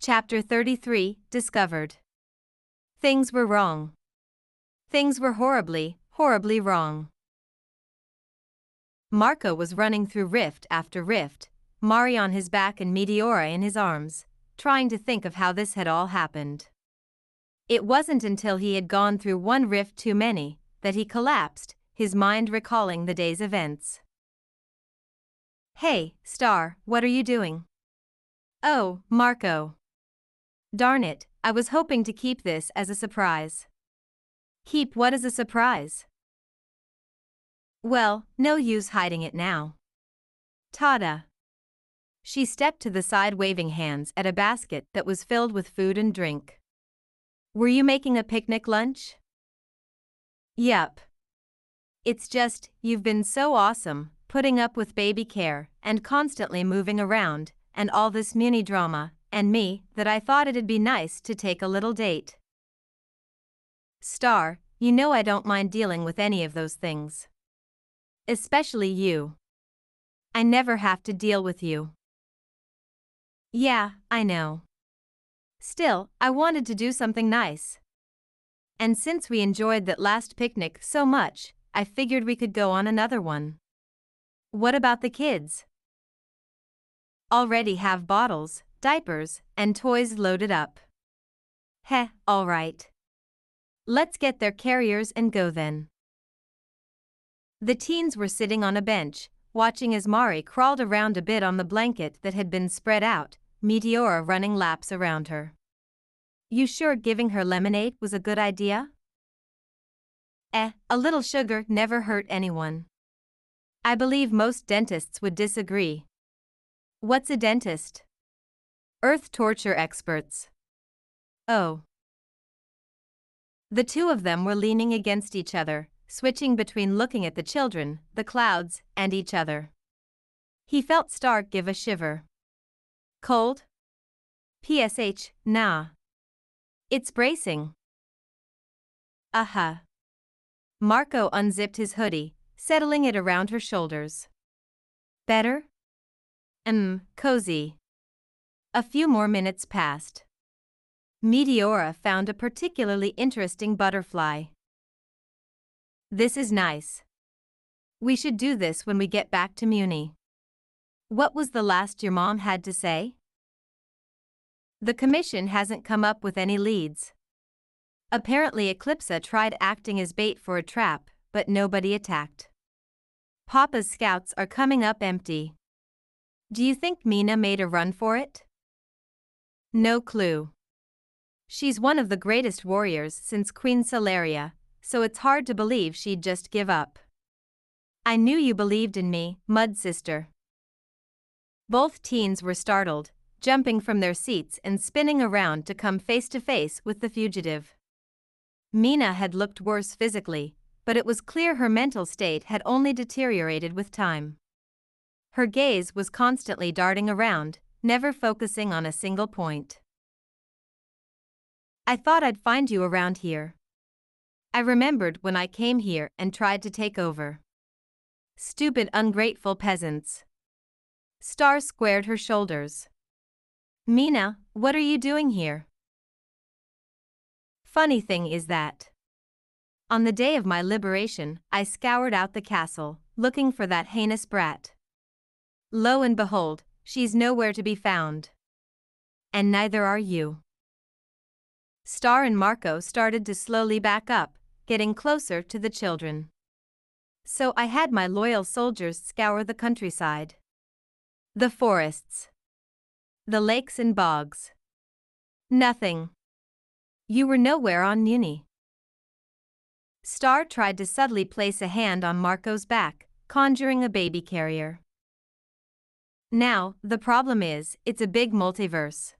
Chapter 33 Discovered. Things were wrong. Things were horribly, horribly wrong. Marco was running through rift after rift, Mari on his back and Meteora in his arms, trying to think of how this had all happened. It wasn't until he had gone through one rift too many that he collapsed, his mind recalling the day's events. Hey, Star, what are you doing? Oh, Marco. Darn it, I was hoping to keep this as a surprise. Keep what as a surprise? Well, no use hiding it now. Tada. She stepped to the side waving hands at a basket that was filled with food and drink. Were you making a picnic lunch? Yep. It's just, you've been so awesome, putting up with baby care, and constantly moving around, and all this Mewni drama, and me, that I thought it'd be nice to take a little date. Star, you know I don't mind dealing with any of those things. Especially you. I never have to deal with you. Yeah, I know. Still, I wanted to do something nice. And since we enjoyed that last picnic so much, I figured we could go on another one. What about the kids? Already have bottles, diapers, and toys loaded up. Heh, alright. Let's get their carriers and go then. The teens were sitting on a bench, watching as Mari crawled around a bit on the blanket that had been spread out, Meteora running laps around her. You sure giving her lemonade was a good idea? Eh, a little sugar never hurt anyone. I believe most dentists would disagree. What's a dentist? Earth torture experts. Oh. The two of them were leaning against each other, switching between looking at the children, the clouds, and each other. He felt Stark give a shiver. Cold? PSH, nah. It's bracing. Aha. Uh-huh. Marco unzipped his hoodie, settling it around her shoulders. Better? Um, cozy. A few more minutes passed. Meteora found a particularly interesting butterfly. This is nice. We should do this when we get back to Mewni. What was the last your mom had to say? The commission hasn't come up with any leads. Apparently Eclipsa tried acting as bait for a trap, but nobody attacked. Papa's scouts are coming up empty. Do you think Mina made a run for it? No clue. She's one of the greatest warriors since Queen Solaria, so it's hard to believe she'd just give up. I knew you believed in me, Mud Sister. Both teens were startled, jumping from their seats and spinning around to come face to face with the fugitive. Mina had looked worse physically, but it was clear her mental state had only deteriorated with time. Her gaze was constantly darting around, never focusing on a single point. I thought I'd find you around here. I remembered when I came here and tried to take over. Stupid, ungrateful peasants. Star squared her shoulders. Mina, what are you doing here? Funny thing is that. On the day of my liberation, I scoured out the castle, looking for that heinous brat. Lo and behold, She's nowhere to be found. And neither are you. Star and Marco started to slowly back up, getting closer to the children. So I had my loyal soldiers scour the countryside. The forests. The lakes and bogs. Nothing. You were nowhere on Mewni. Star tried to subtly place a hand on Marco's back, conjuring a baby carrier. Now, the problem is, it's a big multiverse.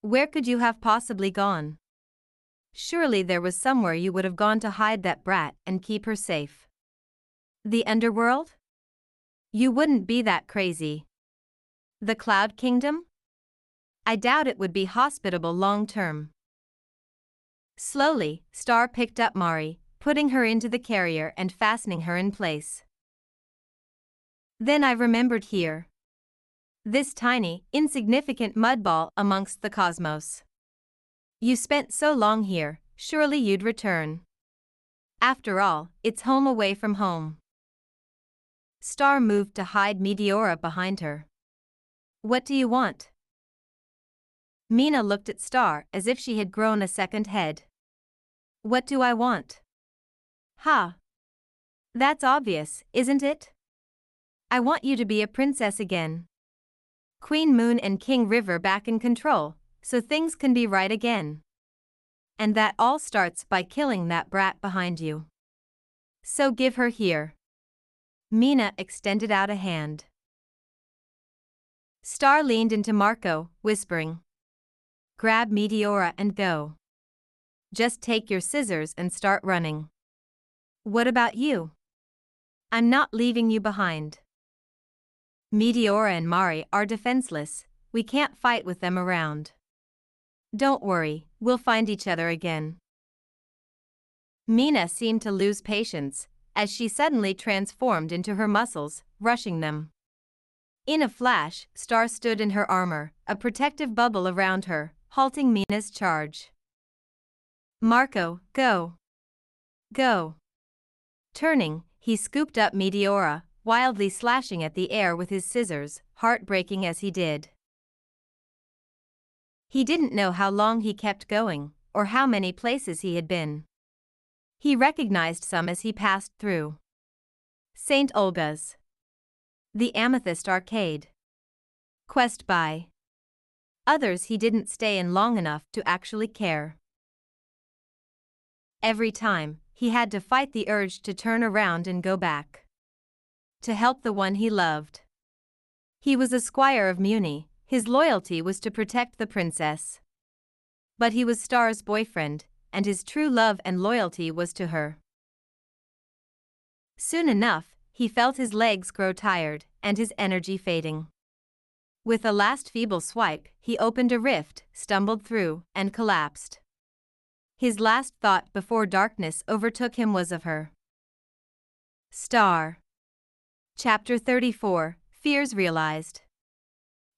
Where could you have possibly gone? Surely there was somewhere you would have gone to hide that brat and keep her safe. The underworld? You wouldn't be that crazy. The Cloud Kingdom? I doubt it would be hospitable long term. Slowly, Star picked up Mari, putting her into the carrier and fastening her in place. Then I remembered here, This tiny, insignificant mud ball amongst the cosmos. You spent so long here, surely you'd return. After all, it's home away from home. Star moved to hide Meteora behind her. What do you want? Mina looked at Star as if she had grown a second head. What do I want? Ha! That's obvious, isn't it? I want you to be a princess again. Queen Moon and King River back in control, so things can be right again. And that all starts by killing that brat behind you. So give her here. Mina extended out a hand. Star leaned into Marco, whispering. Grab Meteora and go. Just take your scissors and start running. What about you? I'm not leaving you behind. Meteora and Mari are defenseless, we can't fight with them around. Don't worry, we'll find each other again. Mina seemed to lose patience, as she suddenly transformed into her muscles, rushing them. In a flash, Star stood in her armor, a protective bubble around her, halting Mina's charge. Marco, go. Go. Turning, he scooped up Meteora, wildly slashing at the air with his scissors, heartbreaking as he did. He didn't know how long he kept going, or how many places he had been. He recognized some as he passed through. St. Olga's. The Amethyst Arcade. Quest Buy. Others he didn't stay in long enough to actually care. Every time, he had to fight the urge to turn around and go back. To help the one he loved. He was a squire of Mewni, his loyalty was to protect the princess. But he was Star's boyfriend, and his true love and loyalty was to her. Soon enough, he felt his legs grow tired and his energy fading. With a last feeble swipe, he opened a rift, stumbled through, and collapsed. His last thought before darkness overtook him was of her. Star. Chapter 34 Fears Realized.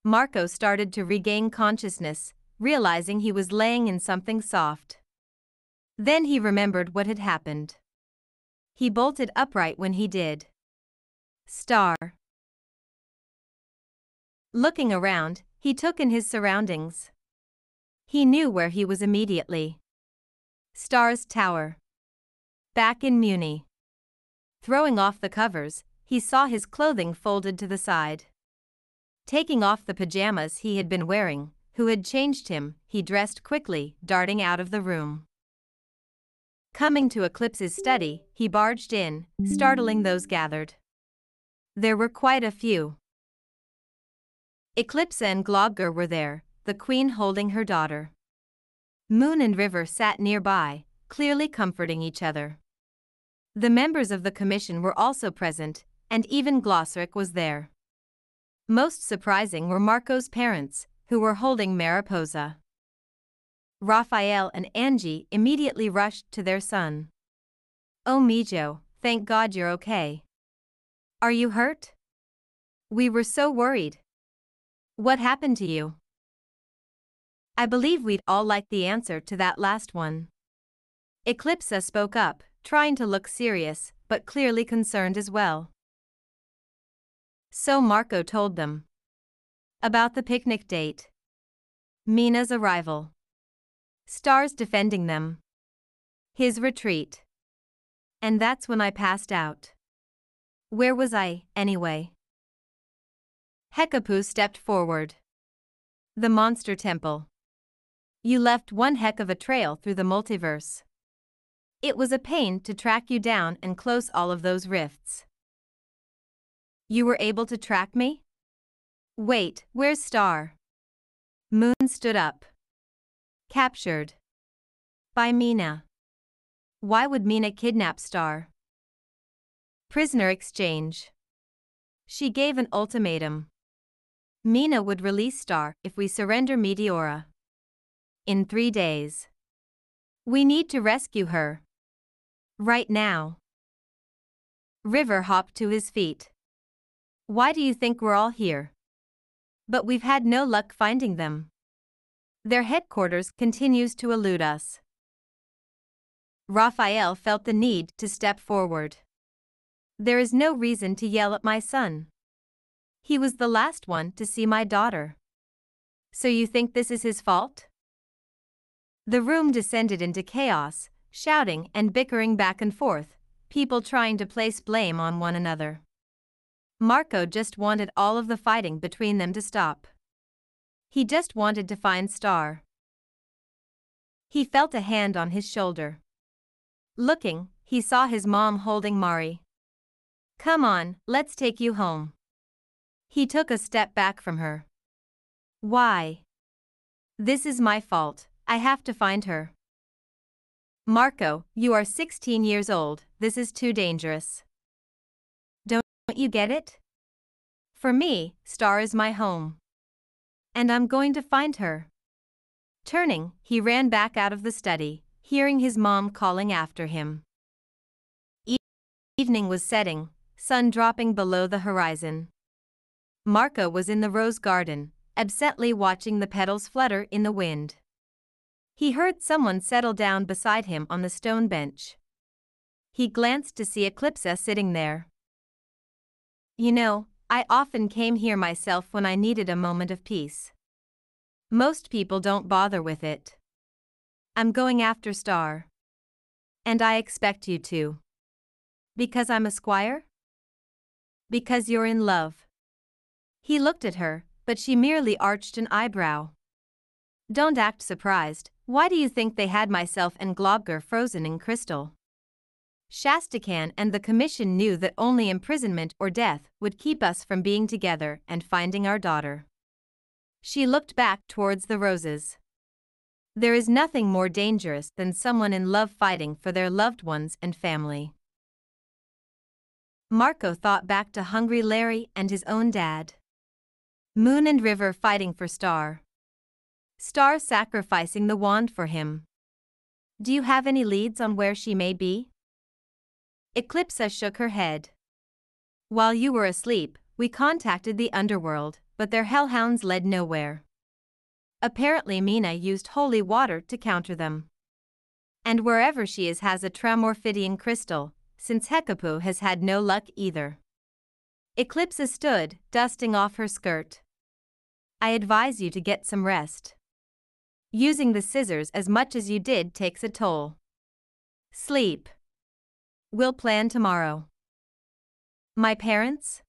Marco started to regain consciousness, realizing he was laying in something soft. Then he remembered what had happened. He bolted upright when he did. Star. Looking around, he took in his surroundings. He knew where he was immediately. Star's Tower. Back in Mewni. Throwing off the covers, he saw his clothing folded to the side. Taking off the pajamas he had been wearing, who had changed him, he dressed quickly, darting out of the room. Coming to Eclipsa's study, he barged in, startling those gathered. There were quite a few. Eclipse and Globgor were there, the queen holding her daughter. Moon and River sat nearby, clearly comforting each other. The members of the commission were also present, and even Glossaryck was there. Most surprising were Marco's parents, who were holding Mariposa. Rafael and Angie immediately rushed to their son. Oh Mijo, thank God you're okay. Are you hurt? We were so worried. What happened to you? I believe we'd all like the answer to that last one. Eclipsa spoke up, trying to look serious, but clearly concerned as well. So Marco told them. About the picnic date. Mina's arrival. Stars defending them. His retreat. And that's when I passed out. Where was I, anyway? Hekapoo stepped forward. The Monster Temple. You left one heck of a trail through the multiverse. It was a pain to track you down and close all of those rifts. You were able to track me? Wait, where's Star? Moon stood up. Captured. By Mina. Why would Mina kidnap Star? Prisoner exchange. She gave an ultimatum. Mina would release Star if we surrender Meteora. In three days. We need to rescue her. Right now. River hopped to his feet. Why do you think we're all here? But we've had no luck finding them. Their headquarters continues to elude us. Rafael felt the need to step forward. There is no reason to yell at my son. He was the last one to see my daughter. So you think this is his fault? The room descended into chaos, shouting and bickering back and forth, people trying to place blame on one another. Marco just wanted all of the fighting between them to stop. He just wanted to find Star. He felt a hand on his shoulder. Looking, he saw his mom holding Mari. Come on, let's take you home. He took a step back from her. Why? This is my fault, I have to find her. Marco, you are 16 years old, this is too dangerous. Don't you get it? For me, Star is my home. And I'm going to find her. Turning, he ran back out of the study, hearing his mom calling after him. Evening was setting, sun dropping below the horizon. Marco was in the rose garden, absently watching the petals flutter in the wind. He heard someone settle down beside him on the stone bench. He glanced to see Eclipsa sitting there. You know, I often came here myself when I needed a moment of peace. Most people don't bother with it. I'm going after Star. And I expect you to. Because I'm a squire? Because you're in love. He looked at her, but she merely arched an eyebrow. Don't act surprised, why do you think they had myself and Globgor frozen in crystal? Shastacan and the Commission knew that only imprisonment or death would keep us from being together and finding our daughter. She looked back towards the roses. There is nothing more dangerous than someone in love fighting for their loved ones and family. Marco thought back to Hungry Larry and his own dad. Moon and River fighting for Star. Star sacrificing the wand for him. Do you have any leads on where she may be? Eclipsa shook her head. While you were asleep, we contacted the underworld, but their hellhounds led nowhere. Apparently Mina used holy water to counter them. And wherever she is has a Tramorphidian crystal, since Hekapoo has had no luck either. Eclipsa stood, dusting off her skirt. I advise you to get some rest. Using the scissors as much as you did takes a toll. Sleep. We'll plan tomorrow. My parents?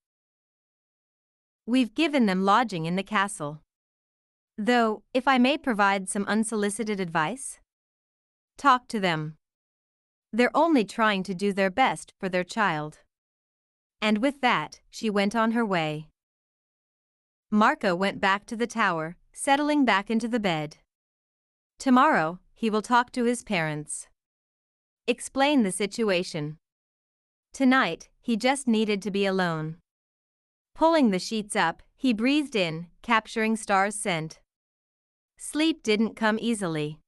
We've given them lodging in the castle. Though, if I may provide some unsolicited advice, talk to them. They're only trying to do their best for their child. And with that, she went on her way. Marco went back to the tower, settling back into the bed. Tomorrow, he will talk to his parents. Explain the situation. Tonight, he just needed to be alone. Pulling the sheets up, he breathed in, capturing Star's scent. Sleep didn't come easily.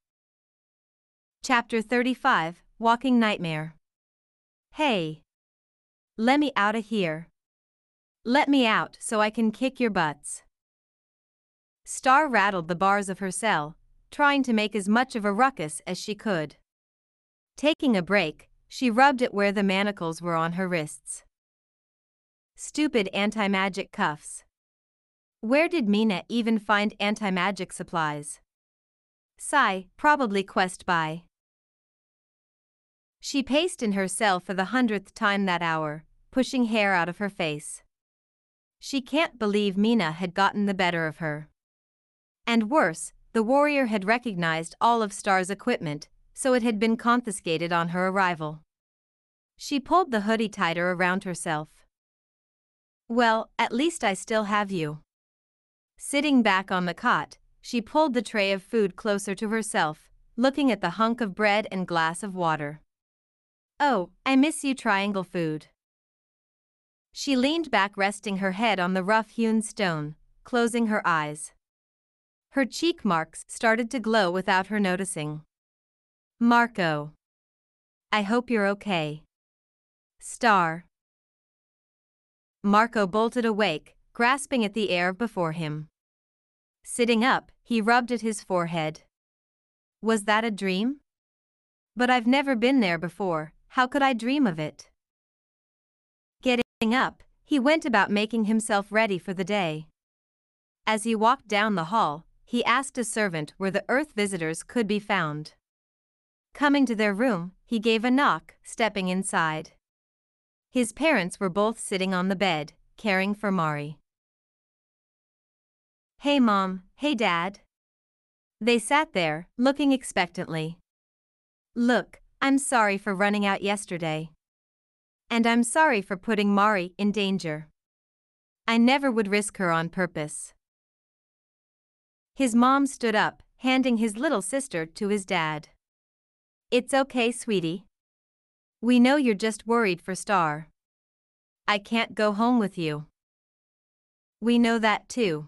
Chapter 35 Walking Nightmare. Hey. Let me out of here. Let me out so I can kick your butts. Star rattled the bars of her cell, trying to make as much of a ruckus as she could. Taking a break, she rubbed at where the manacles were on her wrists. Stupid anti magic cuffs. Where did Mina even find anti-magic supplies? Sigh, probably Quest Buy. She paced in her cell for the hundredth time that hour, pushing hair out of her face. She can't believe Mina had gotten the better of her. And worse, the warrior had recognized all of Star's equipment, so it had been confiscated on her arrival. She pulled the hoodie tighter around herself. Well, at least I still have you. Sitting back on the cot, she pulled the tray of food closer to herself, looking at the hunk of bread and glass of water. Oh, I miss you triangle food. She leaned back resting her head on the rough-hewn stone, closing her eyes. Her cheek marks started to glow without her noticing. Marco. I hope you're okay. Star. Marco bolted awake, grasping at the air before him. Sitting up, he rubbed at his forehead. Was that a dream? But I've never been there before, how could I dream of it? Getting up, he went about making himself ready for the day. As he walked down the hall, he asked a servant where the Earth visitors could be found. Coming to their room, he gave a knock, stepping inside. His parents were both sitting on the bed, caring for Mari. Hey mom, hey dad. They sat there, looking expectantly. Look, I'm sorry for running out yesterday. And I'm sorry for putting Mari in danger. I never would risk her on purpose. His mom stood up, handing his little sister to his dad. It's okay, sweetie. We know you're just worried for Star. I can't go home with you. We know that too.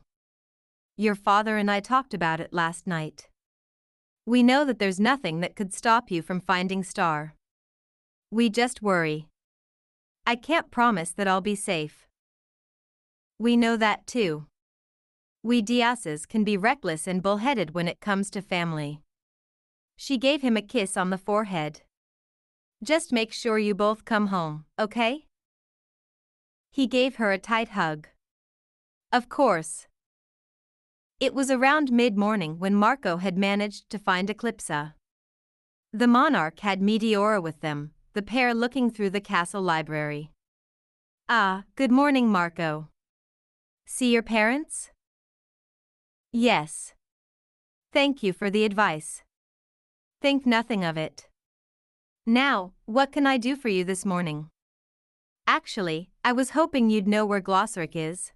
Your father and I talked about it last night. We know that there's nothing that could stop you from finding Star. We just worry. I can't promise that I'll be safe. We know that too. We Diazes can be reckless and bullheaded when it comes to family. She gave him a kiss on the forehead. Just make sure you both come home, okay? He gave her a tight hug. Of course. It was around mid morning when Marco had managed to find Eclipsa. The monarch had Meteora with them, the pair looking through the castle library. Ah, good morning, Marco. See your parents? Yes. Thank you for the advice. Think nothing of it. Now, what can I do for you this morning? Actually, I was hoping you'd know where Glossaryck is.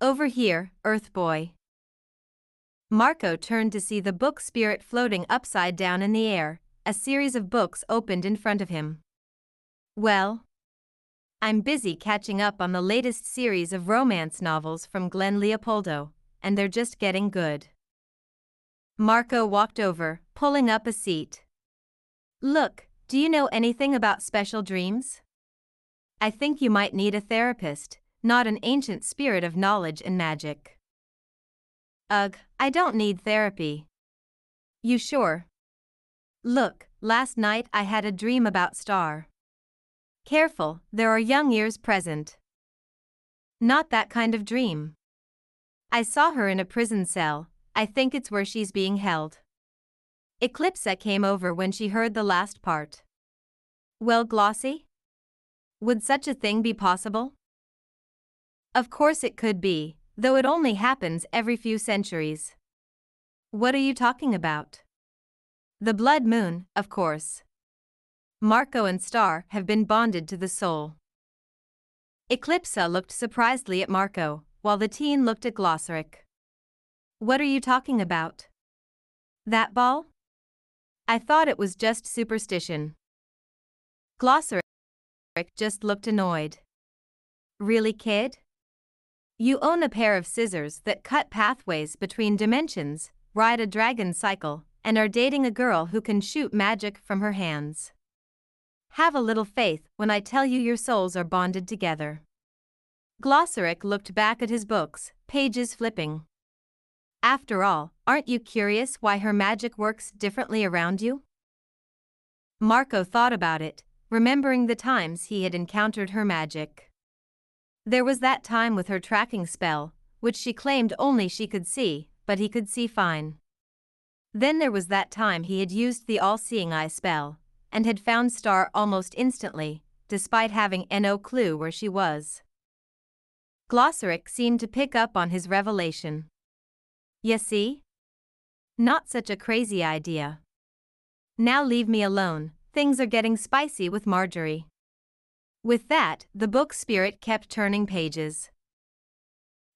Over here, Earth Boy. Marco turned to see the book spirit floating upside down in the air, a series of books opened in front of him. Well, I'm busy catching up on the latest series of romance novels from Glenn Leopoldo and they're just getting good. Marco walked over, pulling up a seat. Look, do you know anything about special dreams? I think you might need a therapist, not an ancient spirit of knowledge and magic. Ugh, I don't need therapy. You sure? Look, last night I had a dream about Star. Careful, there are young ears present. Not that kind of dream. I saw her in a prison cell, I think it's where she's being held. Eclipsa came over when she heard the last part. Well, Glossy? Would such a thing be possible? Of course it could be, though it only happens every few centuries. What are you talking about? The blood moon, of course. Marco and Star have been bonded to the soul. Eclipsa looked surprisedly at Marco, while the teen looked at Glossaryck. What are you talking about? That ball? I thought it was just superstition. Glossaryck just looked annoyed. Really, kid? You own a pair of scissors that cut pathways between dimensions, ride a dragon cycle, and are dating a girl who can shoot magic from her hands. Have a little faith when I tell you your souls are bonded together. Glossaryck looked back at his books, pages flipping. After all, aren't you curious why her magic works differently around you? Marco thought about it, remembering the times he had encountered her magic. There was that time with her tracking spell, which she claimed only she could see, but he could see fine. Then there was that time he had used the all-seeing eye spell, and had found Star almost instantly, despite having no clue where she was. Glossaryck seemed to pick up on his revelation. You see? Not such a crazy idea. Now leave me alone, things are getting spicy with Marjorie. With that, the book spirit kept turning pages.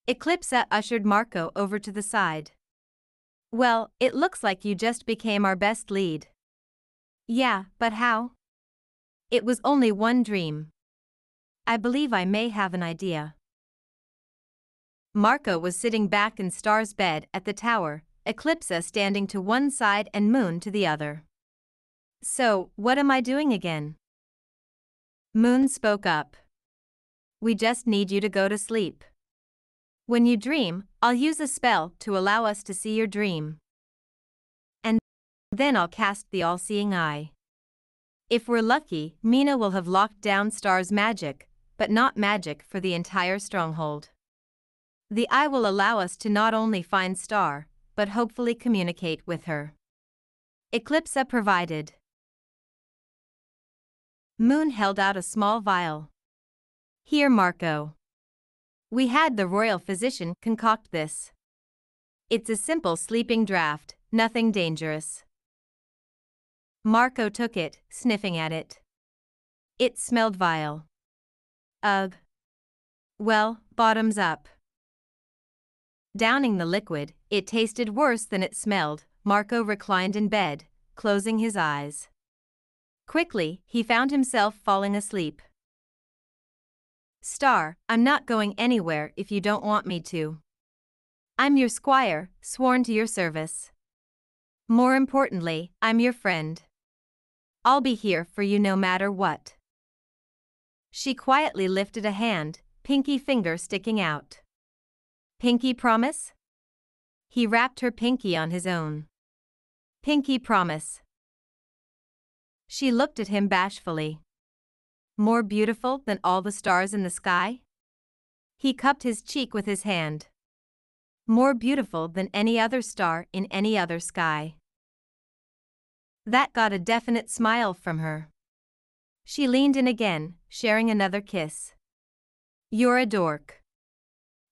Eclipsa ushered Marco over to the side. Well, it looks like you just became our best lead. Yeah, but how? It was only one dream. I believe I may have an idea. Marco was sitting back in Star's bed at the tower, Eclipsa standing to one side and Moon to the other. So, what am I doing again? Moon spoke up. We just need you to go to sleep. When you dream, I'll use a spell to allow us to see your dream. And then I'll cast the all seeing eye. If we're lucky, Mina will have locked down Star's magic, but not magic for the entire stronghold. The eye will allow us to not only find Star, but hopefully communicate with her. Eclipsa provided. Moon held out a small vial. Here, Marco. We had the royal physician concoct this. It's a simple sleeping draft, nothing dangerous. Marco took it, sniffing at it. It smelled vile. Ugh. Well, bottoms up. Downing the liquid, it tasted worse than it smelled. Marco reclined in bed, closing his eyes. Quickly, he found himself falling asleep. Star, I'm not going anywhere if you don't want me to. I'm your squire, sworn to your service. More importantly, I'm your friend. I'll be here for you no matter what. She quietly lifted a hand, pinky finger sticking out. Pinky promise? He wrapped her pinky on his own. Pinky promise. She looked at him bashfully. More beautiful than all the stars in the sky? He cupped his cheek with his hand. More beautiful than any other star in any other sky. That got a definite smile from her. She leaned in again, sharing another kiss. You're a dork.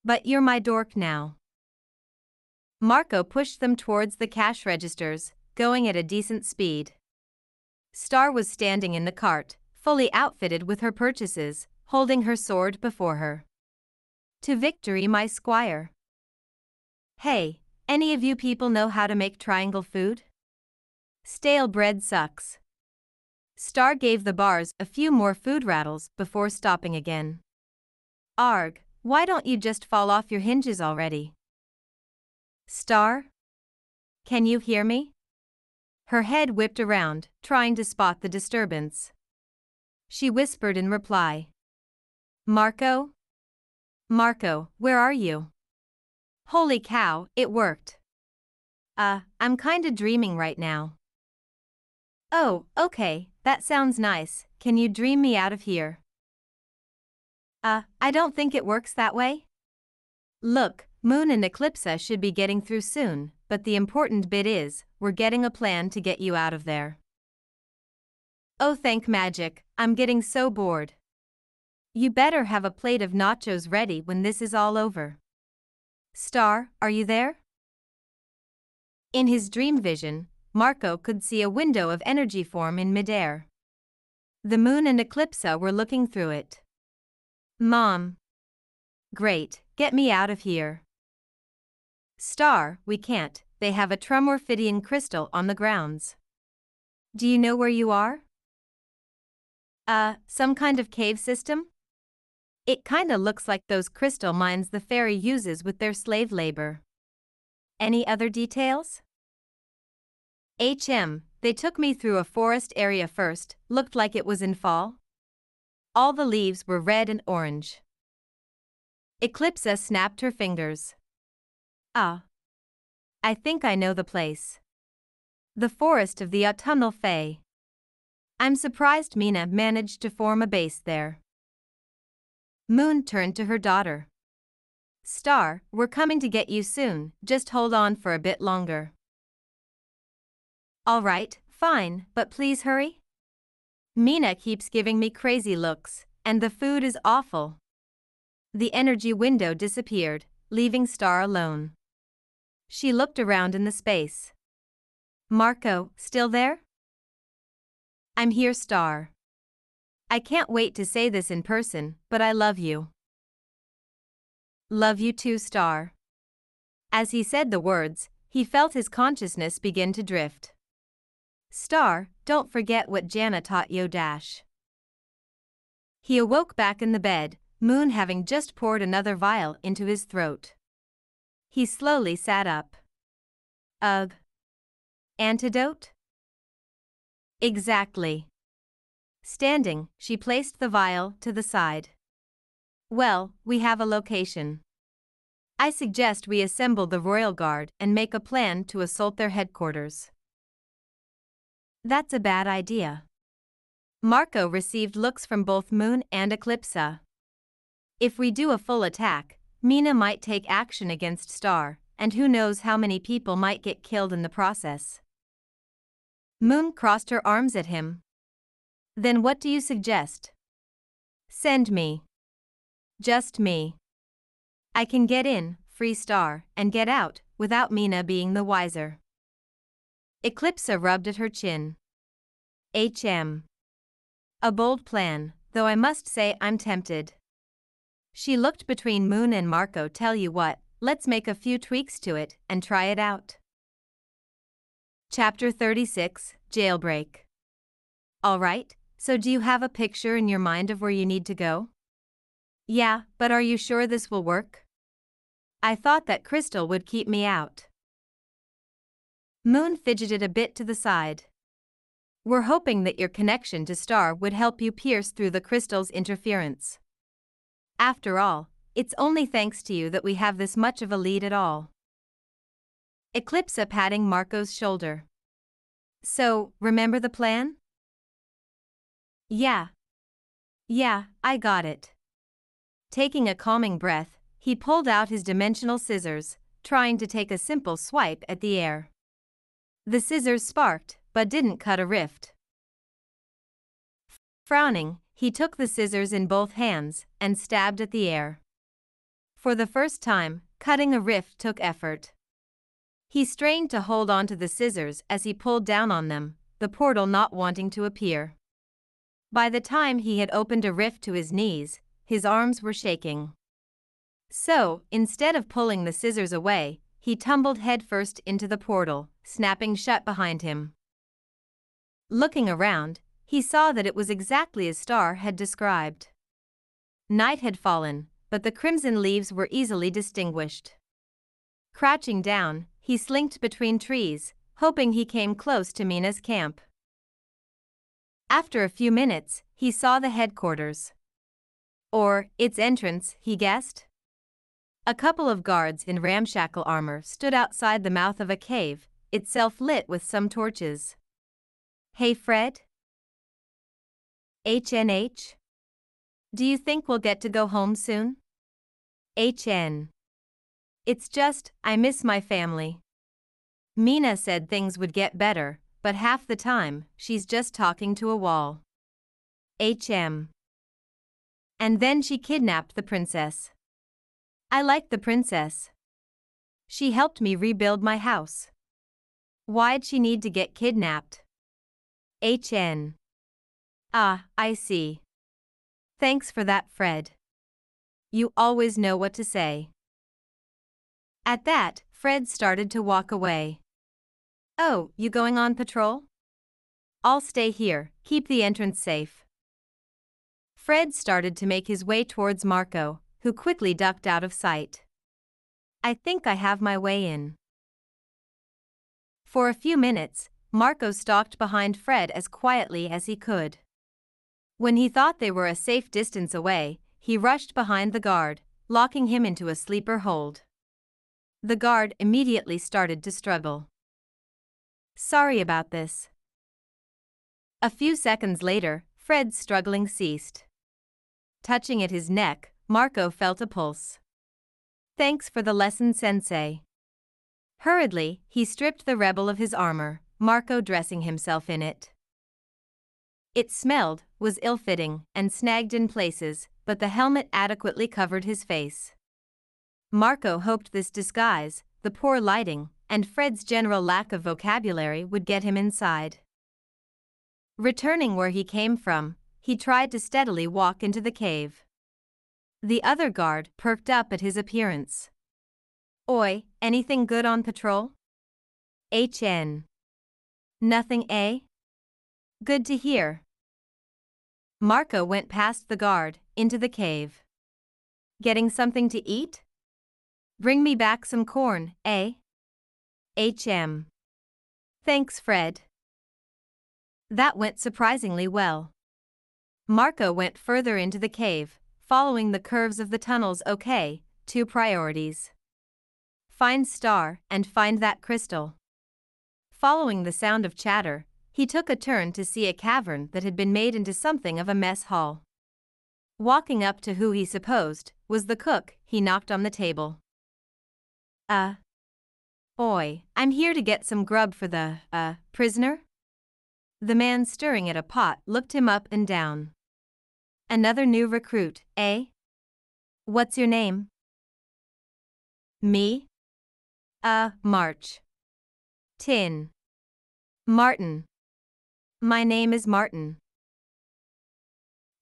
But you're my dork now. Marco pushed them towards the cash registers, going at a decent speed. Star was standing in the cart, fully outfitted with her purchases, holding her sword before her. To victory, my squire. Hey, any of you people know how to make triangle food? Stale bread sucks. Star gave the bars a few more food rattles before stopping again. Arg, why don't you just fall off your hinges already? Star? Can you hear me? Her head whipped around, trying to spot the disturbance. She whispered in reply. Marco? Marco, where are you? Holy cow, it worked. Uh, I'm kinda dreaming right now. Oh, okay, that sounds nice. Can you dream me out of here? Uh, I don't think it works that way. Look, Moon and Eclipsa should be getting through soon, but the important bit is, we're getting a plan to get you out of there. Oh thank magic, I'm getting so bored. You better have a plate of nachos ready when this is all over. Star, are you there? In his dream vision, Marco could see a window of energy form in midair. The moon and Eclipsa were looking through it. Mom. Great, get me out of here. Star, we can't, they have a Tremorphidian crystal on the grounds. Do you know where you are? Uh, some kind of cave system? It kinda looks like those crystal mines the fairy uses with their slave labor. Any other details? HM, they took me through a forest area first, looked like it was in fall. All the leaves were red and orange. Eclipsa snapped her fingers. Ah. I think I know the place. The forest of the autumnal fae. I'm surprised Mina managed to form a base there. Moon turned to her daughter. Star, we're coming to get you soon, just hold on for a bit longer. All right, fine, but please hurry. Mina keeps giving me crazy looks, and the food is awful. The energy window disappeared, leaving Star alone. She looked around in the space. Marco, still there? I'm here, Star. I can't wait to say this in person, but I love you. Love you too, Star. As he said the words, he felt his consciousness begin to drift. Star, don't forget what Janna taught Yo Dash. He awoke back in the bed, Moon having just poured another vial into his throat. He slowly sat up. Ugh. Antidote? Exactly. Standing, she placed the vial to the side. Well, we have a location. I suggest we assemble the Royal Guard and make a plan to assault their headquarters. That's a bad idea. Marco received looks from both Moon and Eclipsa. If we do a full attack, Mina might take action against Star, and who knows how many people might get killed in the process. Moon crossed her arms at him. Then what do you suggest? Send me. Just me. I can get in, free Star, and get out, without Mina being the wiser. Eclipsa rubbed at her chin. HM. A bold plan, though I must say I'm tempted. She looked between Moon and Marco. Tell you what, let's make a few tweaks to it and try it out. Chapter 36 Jailbreak. Alright, so do you have a picture in your mind of where you need to go? Yeah, but are you sure this will work? I thought that Crystal would keep me out. Moon fidgeted a bit to the side. We're hoping that your connection to Star would help you pierce through the crystal's interference. After all, it's only thanks to you that we have this much of a lead at all. Eclipsa patting Marco's shoulder. So, remember the plan? Yeah. Yeah, I got it. Taking a calming breath, he pulled out his dimensional scissors, trying to take a simple swipe at the air. The scissors sparked, but didn't cut a rift. Frowning, he took the scissors in both hands and stabbed at the air. For the first time, cutting a rift took effort. He strained to hold onto the scissors as he pulled down on them, the portal not wanting to appear. By the time he had opened a rift to his knees, his arms were shaking. So, instead of pulling the scissors away, he tumbled headfirst into the portal, snapping shut behind him. Looking around, he saw that it was exactly as Star had described. Night had fallen, but the crimson leaves were easily distinguished. Crouching down, he slinked between trees, hoping he came close to Mina's camp. After a few minutes, he saw the headquarters. Or, its entrance, he guessed. A couple of guards in ramshackle armor stood outside the mouth of a cave, itself lit with some torches. Hey Fred? HNH? Do you think we'll get to go home soon? HN. It's just, I miss my family. Mina said things would get better, but half the time, she's just talking to a wall. HM. And then she kidnapped the princess. I like the princess. She helped me rebuild my house. Why'd she need to get kidnapped? HN. Ah, I see. Thanks for that, Fred. You always know what to say. At that, Fred started to walk away. Oh, you going on patrol? I'll stay here, keep the entrance safe. Fred started to make his way towards Marco, who quickly ducked out of sight. I think I have my way in. For a few minutes, Marco stalked behind Fred as quietly as he could. When he thought they were a safe distance away, he rushed behind the guard, locking him into a sleeper hold. The guard immediately started to struggle. Sorry about this. A few seconds later, Fred's struggling ceased. Touching at his neck, Marco felt a pulse. Thanks for the lesson, Sensei. Hurriedly, he stripped the rebel of his armor, Marco dressing himself in it. It smelled, was ill fitting, and snagged in places, but the helmet adequately covered his face. Marco hoped this disguise, the poor lighting, and Fred's general lack of vocabulary would get him inside. Returning where he came from, he tried to steadily walk into the cave. The other guard perked up at his appearance. Oi, anything good on patrol? HN. Nothing, eh? Good to hear. Marco went past the guard, into the cave. Getting something to eat? Bring me back some corn, eh? HM. Thanks, Fred. That went surprisingly well. Marco went further into the cave, following the curves of the tunnels okay, two priorities. find Star, and find that crystal. Following the sound of chatter, he took a turn to see a cavern that had been made into something of a mess hall. Walking up to who he supposed was the cook, he knocked on the table. Uh. Oi, I'm here to get some grub for the, uh, prisoner? The man stirring at a pot looked him up and down. Another new recruit, eh? What's your name? Me? Uh, March. Tin. Martin. My name is Martin.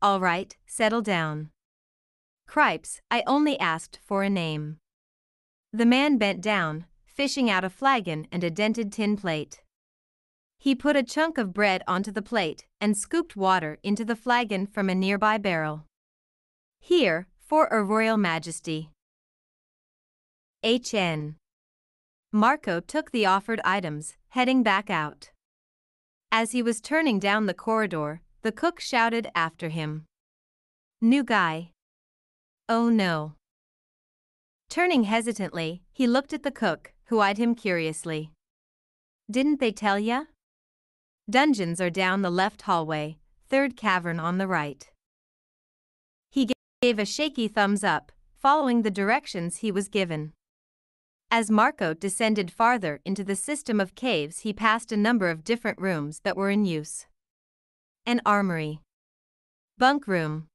All right, settle down. Cripes, I only asked for a name. The man bent down, fishing out a flagon and a dented tin plate. He put a chunk of bread onto the plate and scooped water into the flagon from a nearby barrel. Here, for a royal majesty. H.N. Marco took the offered items, heading back out. As he was turning down the corridor, the cook shouted after him. New guy. Oh no. Turning hesitantly, he looked at the cook, who eyed him curiously. Didn't they tell ya? Dungeons are down the left hallway, third cavern on the right. He gave a shaky thumbs up, following the directions he was given. As Marco descended farther into the system of caves, he passed a number of different rooms that were in use an armory, bunk room,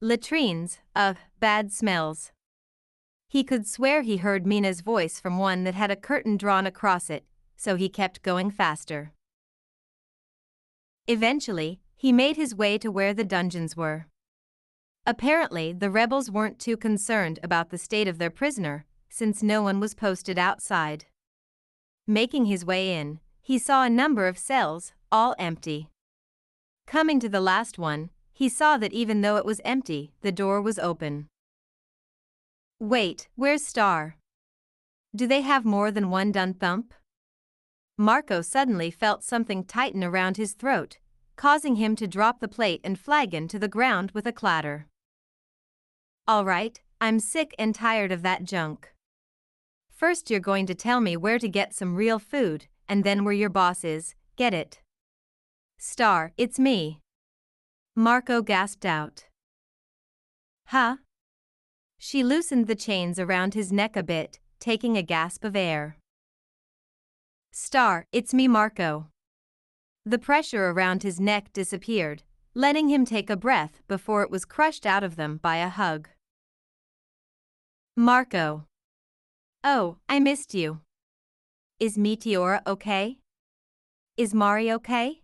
latrines, of bad smells. He could swear he heard Mina's voice from one that had a curtain drawn across it, so he kept going faster. Eventually, he made his way to where the dungeons were. Apparently, the rebels weren't too concerned about the state of their prisoner, since no one was posted outside. Making his way in, he saw a number of cells, all empty. Coming to the last one, he saw that even though it was empty, the door was open. Wait, where's Star? Do they have more than one dun thump? Marco suddenly felt something tighten around his throat, causing him to drop the plate and flagon to the ground with a clatter. All right, I'm sick and tired of that junk. First, you're going to tell me where to get some real food, and then where your boss is, get it? Star, it's me. Marco gasped out. Huh? She loosened the chains around his neck a bit, taking a gasp of air. Star, it's me, Marco. The pressure around his neck disappeared, letting him take a breath before it was crushed out of them by a hug. Marco. Oh, I missed you. Is Meteora okay? Is Mari okay?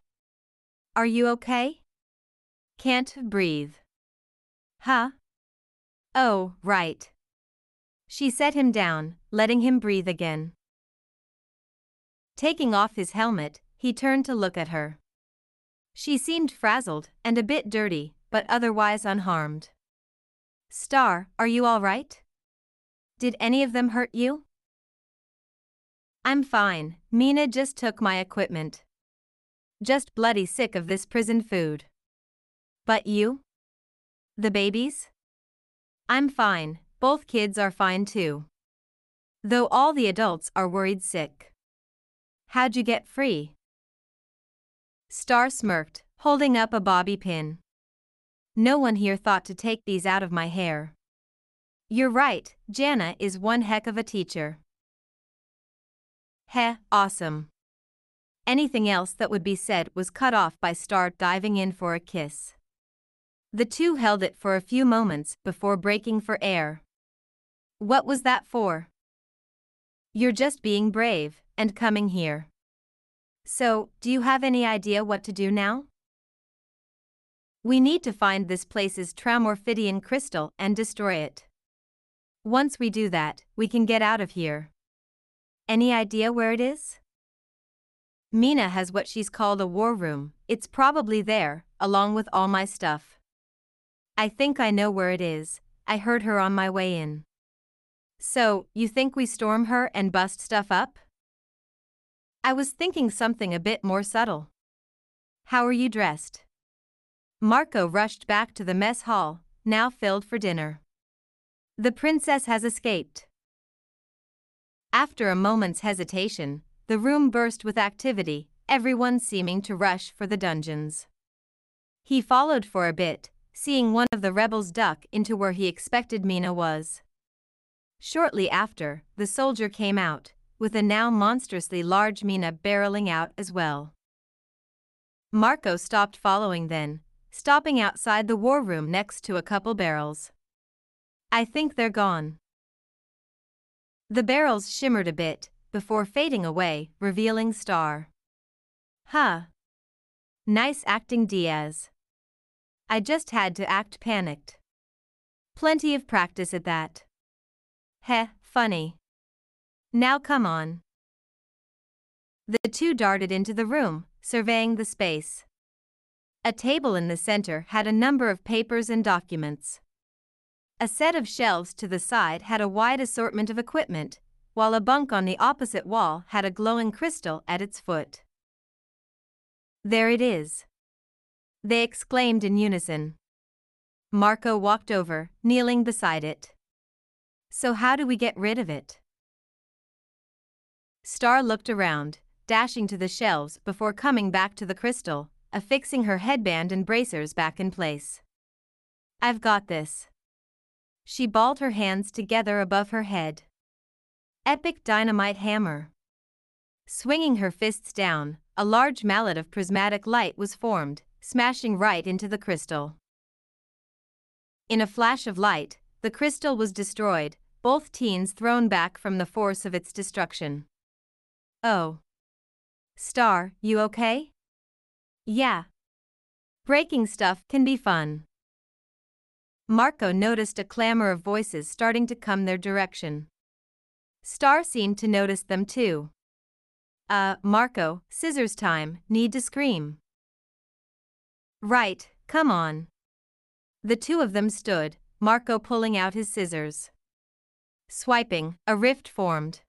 Are you okay? Can't breathe. Huh? Oh, right. She set him down, letting him breathe again. Taking off his helmet, he turned to look at her. She seemed frazzled and a bit dirty, but otherwise unharmed. Star, are you all right? Did any of them hurt you? I'm fine, Mina just took my equipment. Just bloody sick of this prison food. But you? The babies? I'm fine, both kids are fine too. Though all the adults are worried sick. How'd you get free? Star smirked, holding up a bobby pin. No one here thought to take these out of my hair. You're right, Janna is one heck of a teacher. Heh, awesome. Anything else that would be said was cut off by Star diving in for a kiss. The two held it for a few moments before breaking for air. What was that for? You're just being brave and coming here. So, do you have any idea what to do now? We need to find this place's Tramorphidian crystal and destroy it. Once we do that, we can get out of here. Any idea where it is? Mina has what she's called a war room, it's probably there, along with all my stuff. I think I know where it is, I heard her on my way in. So, you think we storm her and bust stuff up? I was thinking something a bit more subtle. How are you dressed? Marco rushed back to the mess hall, now filled for dinner. The princess has escaped. After a moment's hesitation, the room burst with activity, everyone seeming to rush for the dungeons. He followed for a bit, seeing one of the rebels duck into where he expected Mina was. Shortly after, the soldier came out, with a now monstrously large Mina barreling out as well. Marco stopped following then, stopping outside the war room next to a couple barrels. I think they're gone. The barrels shimmered a bit, before fading away, revealing Star. Huh. Nice acting, Diaz. I just had to act panicked. Plenty of practice at that. Heh, funny. Now come on. The two darted into the room, surveying the space. A table in the center had a number of papers and documents. A set of shelves to the side had a wide assortment of equipment, while a bunk on the opposite wall had a glowing crystal at its foot. There it is. They exclaimed in unison. Marco walked over, kneeling beside it. So, how do we get rid of it? Star looked around, dashing to the shelves before coming back to the crystal, affixing her headband and bracers back in place. I've got this. She balled her hands together above her head. Epic dynamite hammer. Swinging her fists down, a large mallet of prismatic light was formed, smashing right into the crystal. In a flash of light, the crystal was destroyed, both teens thrown back from the force of its destruction. Oh. Star, you okay? Yeah. Breaking stuff can be fun. Marco noticed a clamor of voices starting to come their direction. Star seemed to notice them too. Uh, Marco, scissors time, need to scream. Right, come on. The two of them stood, Marco pulling out his scissors. Swiping, a rift formed.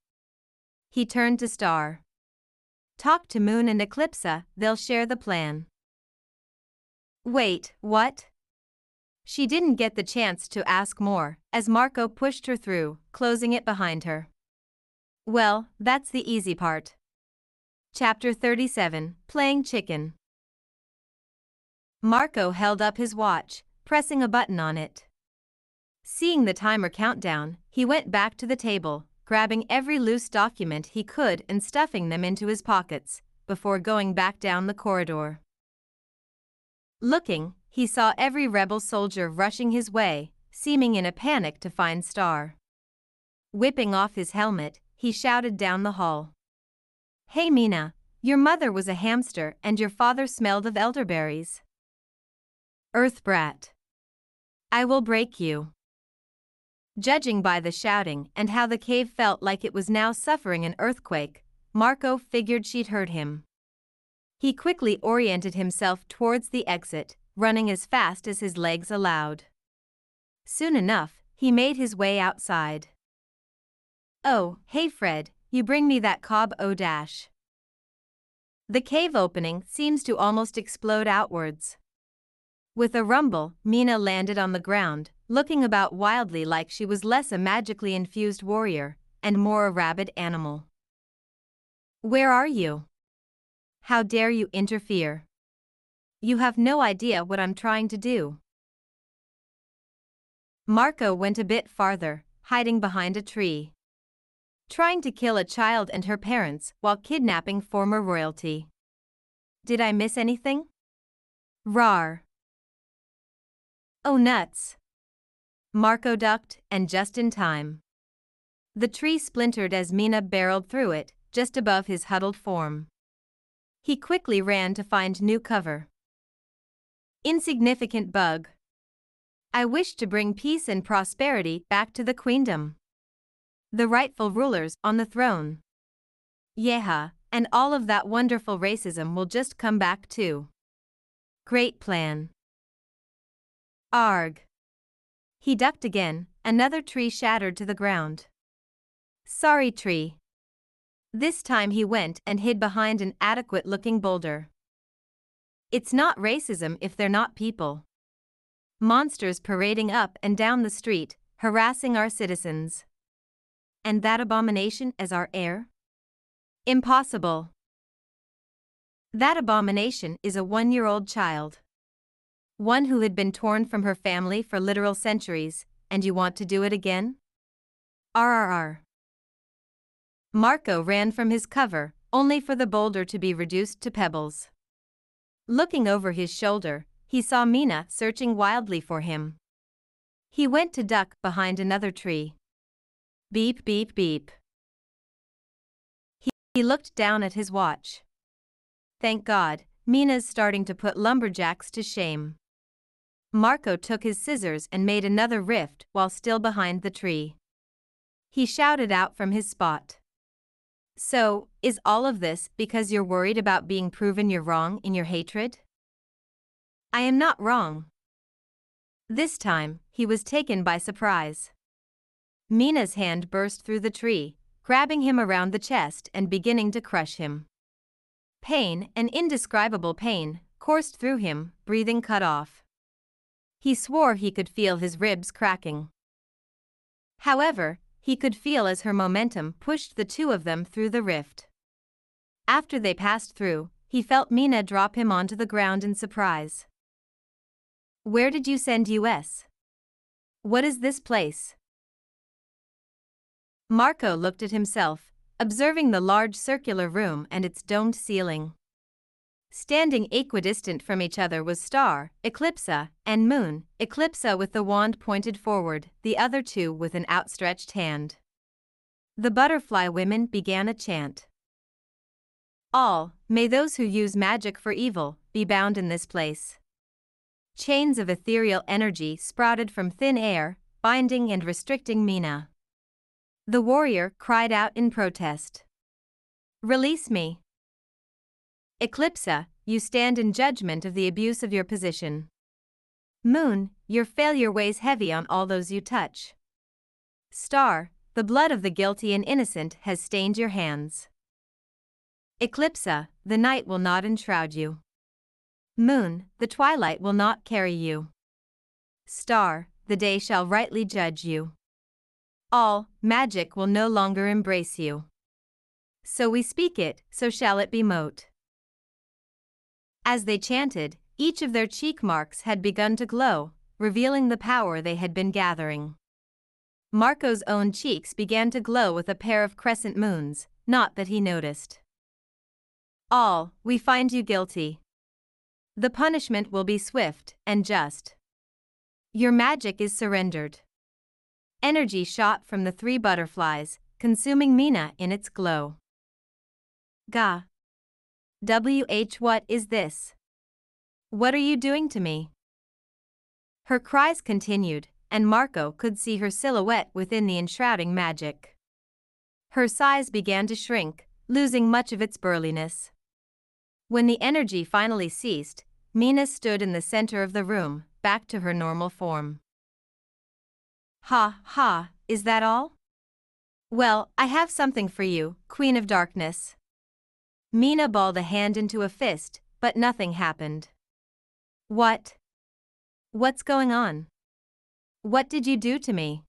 He turned to Star. Talk to Moon and Eclipsa, they'll share the plan. Wait, what? She didn't get the chance to ask more, as Marco pushed her through, closing it behind her. Well, that's the easy part. Chapter 37 Playing Chicken Marco held up his watch, pressing a button on it. Seeing the timer countdown, he went back to the table, grabbing every loose document he could and stuffing them into his pockets, before going back down the corridor. Looking, he saw every rebel soldier rushing his way, seeming in a panic to find Star. Whipping off his helmet, he shouted down the hall. Hey Mina, your mother was a hamster and your father smelled of elderberries. Earth brat. I will break you. Judging by the shouting and how the cave felt like it was now suffering an earthquake, Marco figured she'd heard him. He quickly oriented himself towards the exit, running as fast as his legs allowed. Soon enough, he made his way outside. Oh, hey Fred, you bring me that cob o dash. The cave opening seems to almost explode outwards. With a rumble, Mina landed on the ground, looking about wildly like she was less a magically infused warrior and more a rabid animal. Where are you? How dare you interfere? You have no idea what I'm trying to do. Marco went a bit farther, hiding behind a tree. Trying to kill a child and her parents while kidnapping former royalty. Did I miss anything? Rar. Oh nuts! Marco ducked, and just in time. The tree splintered as Mina barreled through it, just above his huddled form. He quickly ran to find new cover. Insignificant bug. I wish to bring peace and prosperity back to the queendom. The rightful rulers on the throne. Yeha, and all of that wonderful racism will just come back too. Great plan. Arg. He ducked again, another tree shattered to the ground. Sorry, tree. This time he went and hid behind an adequate looking boulder. It's not racism if they're not people. Monsters parading up and down the street, harassing our citizens. and that abomination as our heir? Impossible. That abomination is a one year old child. One who had been torn from her family for literal centuries, and you want to do it again? RRR. Marco ran from his cover, only for the boulder to be reduced to pebbles. Looking over his shoulder, he saw Mina searching wildly for him. He went to duck behind another tree. Beep, beep, beep. He, he looked down at his watch. Thank God, Mina's starting to put lumberjacks to shame. Marco took his scissors and made another rift while still behind the tree. He shouted out from his spot. So, is all of this because you're worried about being proven you're wrong in your hatred? I am not wrong. This time, he was taken by surprise. Mina's hand burst through the tree, grabbing him around the chest and beginning to crush him. Pain, an indescribable pain, coursed through him, breathing cut off. He swore he could feel his ribs cracking. However, he could feel as her momentum pushed the two of them through the rift. After they passed through, he felt Mina drop him onto the ground in surprise. Where did you send US? What is this place? Marco looked at himself, observing the large circular room and its domed ceiling. Standing equidistant from each other was Star, Eclipsa, and Moon, Eclipsa with the wand pointed forward, the other two with an outstretched hand. The butterfly women began a chant. All, may those who use magic for evil, be bound in this place. Chains of ethereal energy sprouted from thin air, binding and restricting Mina. The warrior cried out in protest. Release me. Eclipsa, you stand in judgment of the abuse of your position. Moon, your failure weighs heavy on all those you touch. Star, the blood of the guilty and innocent has stained your hands. Eclipsa, the night will not enshroud you. Moon, the twilight will not carry you. Star, the day shall rightly judge you. All, magic will no longer embrace you. So we speak it, so shall it be mote. As they chanted, each of their cheek marks had begun to glow, revealing the power they had been gathering. Marco's own cheeks began to glow with a pair of crescent moons, not that he noticed. All, we find you guilty. The punishment will be swift and just. Your magic is surrendered. Energy shot from the three butterflies, consuming Mina in its glow. Ga. WH, what is this? What are you doing to me? Her cries continued, and Marco could see her silhouette within the enshrouding magic. Her size began to shrink, losing much of its burliness. When the energy finally ceased, Mina stood in the center of the room, back to her normal form. Ha, ha, is that all? Well, I have something for you, Queen of Darkness. Mina balled a hand into a fist, but nothing happened. What? What's going on? What did you do to me?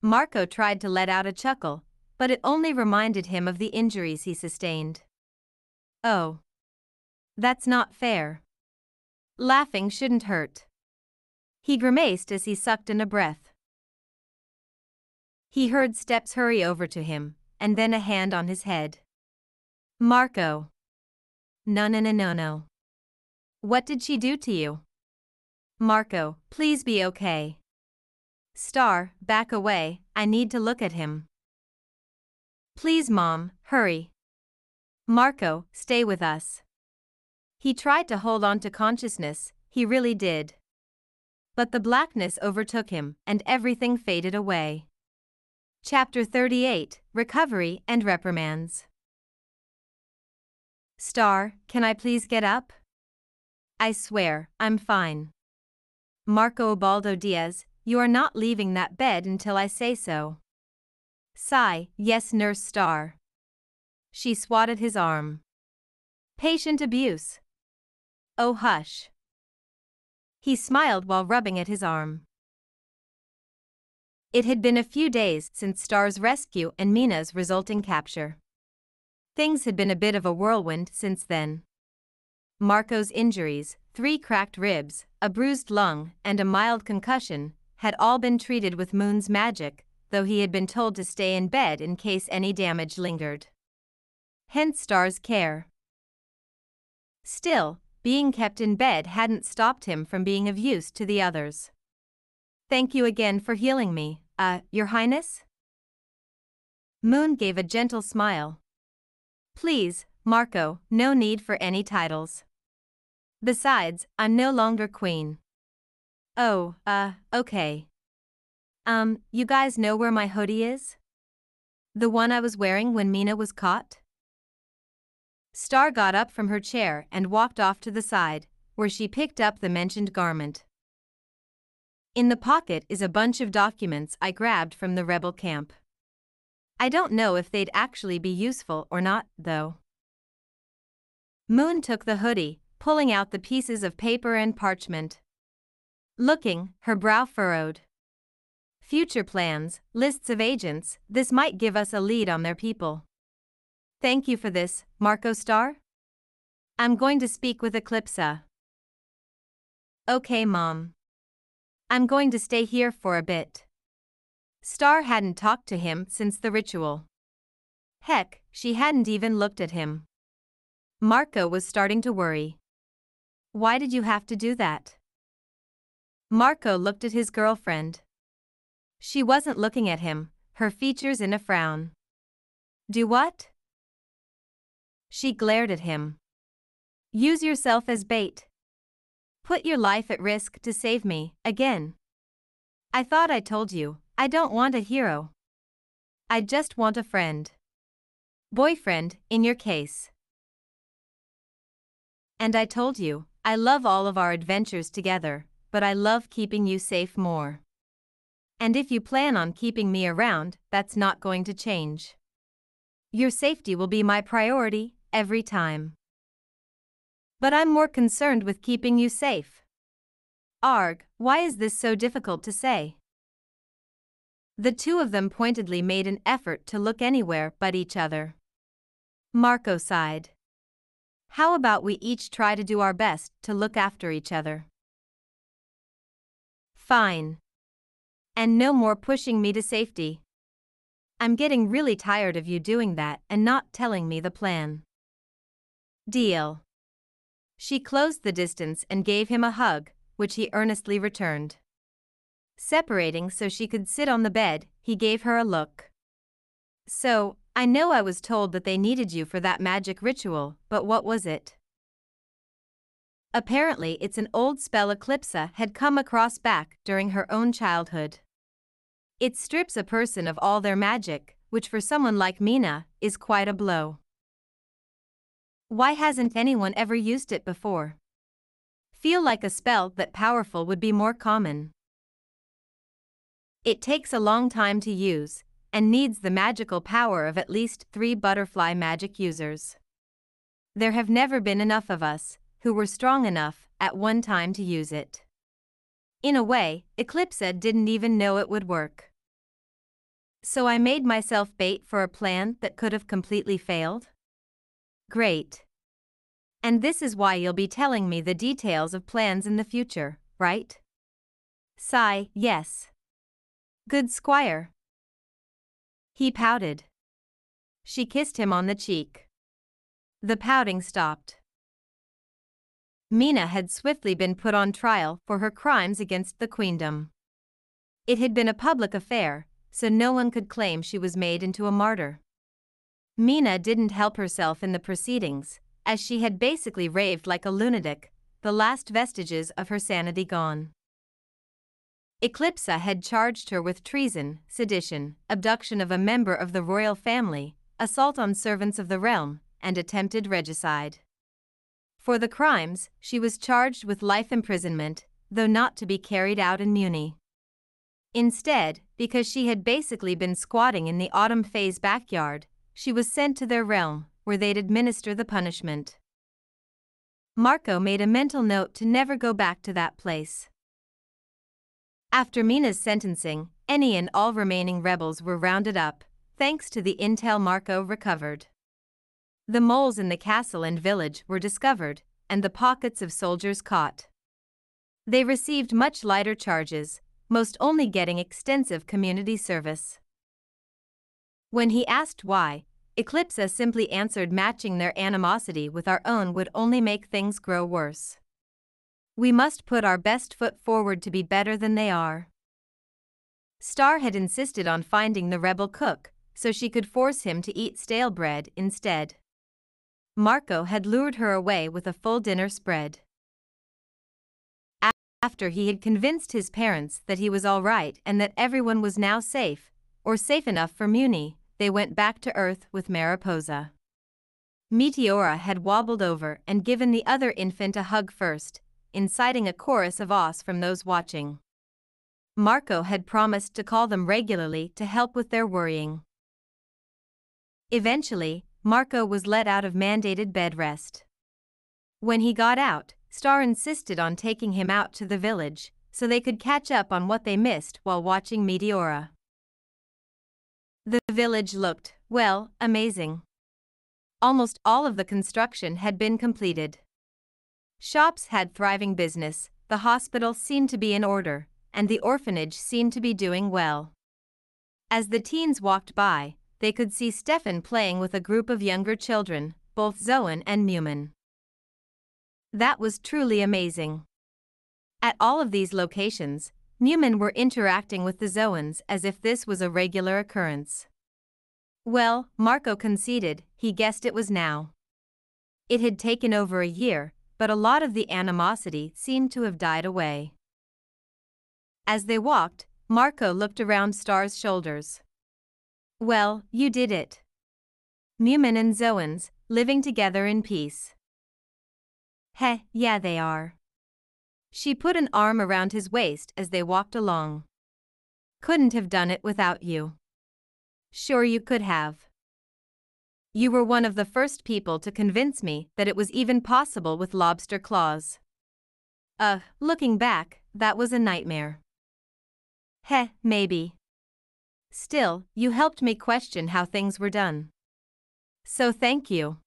Marco tried to let out a chuckle, but it only reminded him of the injuries he sustained. Oh. That's not fair. Laughing shouldn't hurt. He grimaced as he sucked in a breath. He heard steps hurry over to him, and then a hand on his head. Marco. No, no, no, no, no. What did she do to you? Marco, please be okay. Star, back away, I need to look at him. Please, Mom, hurry. Marco, stay with us. He tried to hold on to consciousness, he really did. But the blackness overtook him, and everything faded away. Chapter 38 Recovery and Reprimands. Star, can I please get up? I swear, I'm fine. Marco Baldo Diaz, you are not leaving that bed until I say so. Sigh, yes, Nurse Star. She swatted his arm. Patient abuse. Oh, hush. He smiled while rubbing at his arm. It had been a few days since Star's rescue and Mina's resulting capture. Things had been a bit of a whirlwind since then. Marco's injuries, three cracked ribs, a bruised lung, and a mild concussion, had all been treated with Moon's magic, though he had been told to stay in bed in case any damage lingered. Hence Star's care. Still, being kept in bed hadn't stopped him from being of use to the others. Thank you again for healing me, uh, Your Highness? Moon gave a gentle smile. Please, Marco, no need for any titles. Besides, I'm no longer queen. Oh, uh, okay. Um, you guys know where my hoodie is? The one I was wearing when Mina was caught? Star got up from her chair and walked off to the side, where she picked up the mentioned garment. In the pocket is a bunch of documents I grabbed from the rebel camp. I don't know if they'd actually be useful or not, though. Moon took the hoodie, pulling out the pieces of paper and parchment. Looking, her brow furrowed. Future plans, lists of agents, this might give us a lead on their people. Thank you for this, Marco Star. I'm going to speak with Eclipsa. Okay, Mom. I'm going to stay here for a bit. Star hadn't talked to him since the ritual. Heck, she hadn't even looked at him. Marco was starting to worry. Why did you have to do that? Marco looked at his girlfriend. She wasn't looking at him, her features in a frown. Do what? She glared at him. Use yourself as bait. Put your life at risk to save me, again. I thought I told you, I don't want a hero. I just want a friend. Boyfriend, in your case. And I told you, I love all of our adventures together, but I love keeping you safe more. And if you plan on keeping me around, that's not going to change. Your safety will be my priority, every time. But I'm more concerned with keeping you safe. Arg, why is this so difficult to say? The two of them pointedly made an effort to look anywhere but each other. Marco sighed. How about we each try to do our best to look after each other? Fine. And no more pushing me to safety. I'm getting really tired of you doing that and not telling me the plan. Deal. She closed the distance and gave him a hug, which he earnestly returned. Separating so she could sit on the bed, he gave her a look. So, I know I was told that they needed you for that magic ritual, but what was it? Apparently, it's an old spell Eclipsa had come across back during her own childhood. It strips a person of all their magic, which for someone like Mina, is quite a blow. Why hasn't anyone ever used it before? Feel like a spell that powerful would be more common. It takes a long time to use, and needs the magical power of at least three butterfly magic users. There have never been enough of us, who were strong enough, at one time to use it. In a way, Eclipsa didn't even know it would work. So I made myself bait for a plan that could have completely failed? Great. And this is why you'll be telling me the details of plans in the future, right? Sigh, yes. Good squire. He pouted. She kissed him on the cheek. The pouting stopped. Mina had swiftly been put on trial for her crimes against the queendom. It had been a public affair, so no one could claim she was made into a martyr. Mina didn't help herself in the proceedings, as she had basically raved like a lunatic, the last vestiges of her sanity gone. Eclipsa had charged her with treason, sedition, abduction of a member of the royal family, assault on servants of the realm, and attempted regicide. For the crimes, she was charged with life imprisonment, though not to be carried out in Mewni. Instead, because she had basically been squatting in the autumn phase backyard, she was sent to their realm, where they'd administer the punishment. Marco made a mental note to never go back to that place. After Mina's sentencing, any and all remaining rebels were rounded up, thanks to the intel Marco recovered. The moles in the castle and village were discovered, and the pockets of soldiers caught. They received much lighter charges, most only getting extensive community service. When he asked why, Eclipsa simply answered matching their animosity with our own would only make things grow worse. We must put our best foot forward to be better than they are. Star had insisted on finding the rebel cook, so she could force him to eat stale bread instead. Marco had lured her away with a full dinner spread. After he had convinced his parents that he was all right and that everyone was now safe, or safe enough for Mewni, they went back to Earth with Mariposa. Meteora had wobbled over and given the other infant a hug first, inciting a chorus of awes from those watching. Marco had promised to call them regularly to help with their worrying. Eventually, Marco was let out of mandated bed rest. When he got out, Star insisted on taking him out to the village so they could catch up on what they missed while watching Meteora. The village looked, well, amazing. Almost all of the construction had been completed. Shops had thriving business, the hospital seemed to be in order, and the orphanage seemed to be doing well. As the teens walked by, they could see Stefan playing with a group of younger children, both Zoan and Mewman. That was truly amazing. At all of these locations, Mewman were interacting with the Zoans as if this was a regular occurrence. Well, Marco conceded, he guessed it was now. It had taken over a year, but a lot of the animosity seemed to have died away. As they walked, Marco looked around Star's shoulders. Well, you did it. Mewman and Zoans, living together in peace. Heh, yeah, they are. She put an arm around his waist as they walked along. Couldn't have done it without you. Sure, you could have. You were one of the first people to convince me that it was even possible with lobster claws. Uh, looking back, that was a nightmare. Heh, maybe. Still, you helped me question how things were done. So thank you.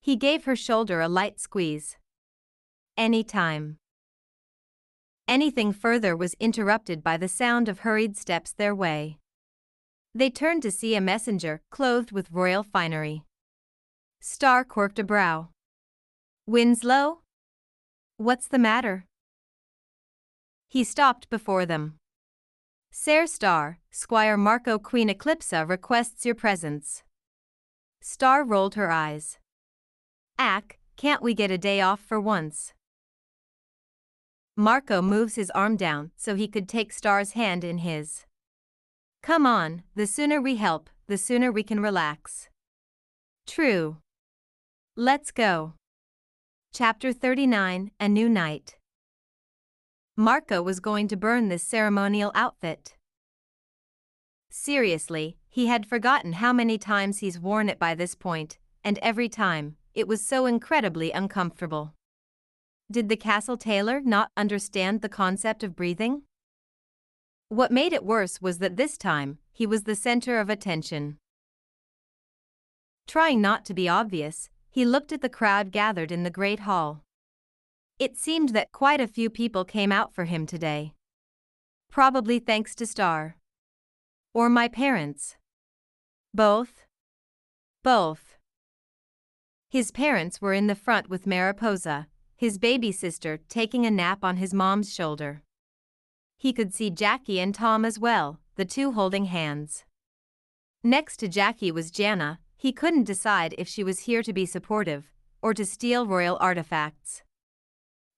He gave her shoulder a light squeeze. Any time. Anything further was interrupted by the sound of hurried steps their way. They turned to see a messenger clothed with royal finery. Star quirked a brow. Winslow? What's the matter? He stopped before them. Sir Star, Squire Marco Queen Eclipsa requests your presence. Star rolled her eyes. Ack, can't we get a day off for once? Marco moves his arm down so he could take Star's hand in his. Come on, the sooner we help, the sooner we can relax. True. Let's go. Chapter 39 A New Night. Marco was going to burn this ceremonial outfit. Seriously, he had forgotten how many times he's worn it by this point, and every time, it was so incredibly uncomfortable. Did the castle tailor not understand the concept of breathing? What made it worse was that this time, he was the center of attention. Trying not to be obvious, he looked at the crowd gathered in the Great Hall. It seemed that quite a few people came out for him today. Probably thanks to Star. Or my parents. Both? Both. His parents were in the front with Mariposa, his baby sister taking a nap on his mom's shoulder. He could see Jackie and Tom as well, the two holding hands. Next to Jackie was Janna, he couldn't decide if she was here to be supportive or to steal royal artifacts.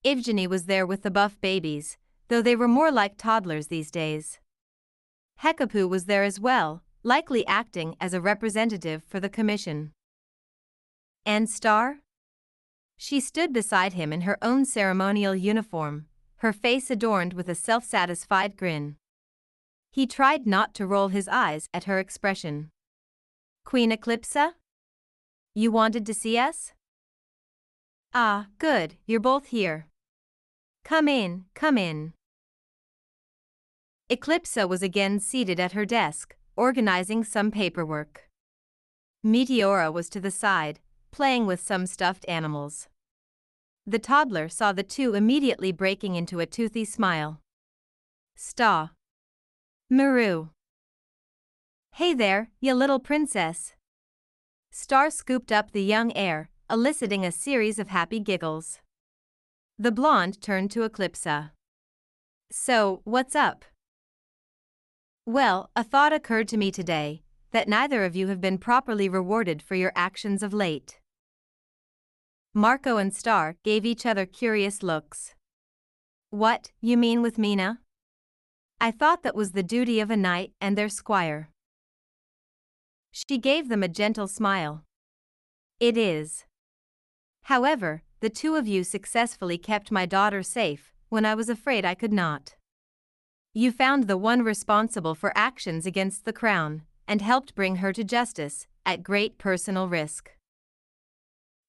Evgeny was there with the buff babies, though they were more like toddlers these days. Hekapoo was there as well, likely acting as a representative for the commission. And Star? She stood beside him in her own ceremonial uniform, her face adorned with a self satisfied grin. He tried not to roll his eyes at her expression. Queen Eclipsa? You wanted to see us? Ah, good, you're both here. Come in, come in. Eclipsa was again seated at her desk, organizing some paperwork. Meteora was to the side, playing with some stuffed animals. The toddler saw the two immediately breaking into a toothy smile. Sta. Maru. Hey there, ya little princess. Star scooped up the young heir, eliciting a series of happy giggles. The blonde turned to Eclipsa. So, what's up? Well, a thought occurred to me today that neither of you have been properly rewarded for your actions of late. Marco and Star gave each other curious looks. What, you mean with Mina? I thought that was the duty of a knight and their squire. She gave them a gentle smile. It is. However, the two of you successfully kept my daughter safe when I was afraid I could not. You found the one responsible for actions against the crown and helped bring her to justice at great personal risk.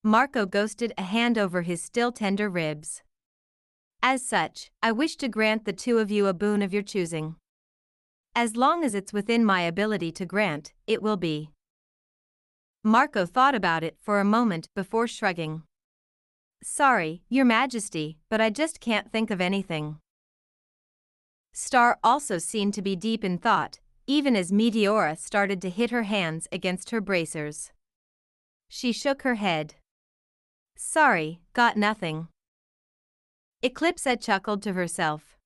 Marco ghosted a hand over his still tender ribs. As such, I wish to grant the two of you a boon of your choosing. As long as it's within my ability to grant, it will be. Marco thought about it for a moment before shrugging. Sorry, Your Majesty, but I just can't think of anything. Star also seemed to be deep in thought, even as Meteora started to hit her hands against her bracers. She shook her head. Sorry, got nothing. Eclipsa chuckled to herself.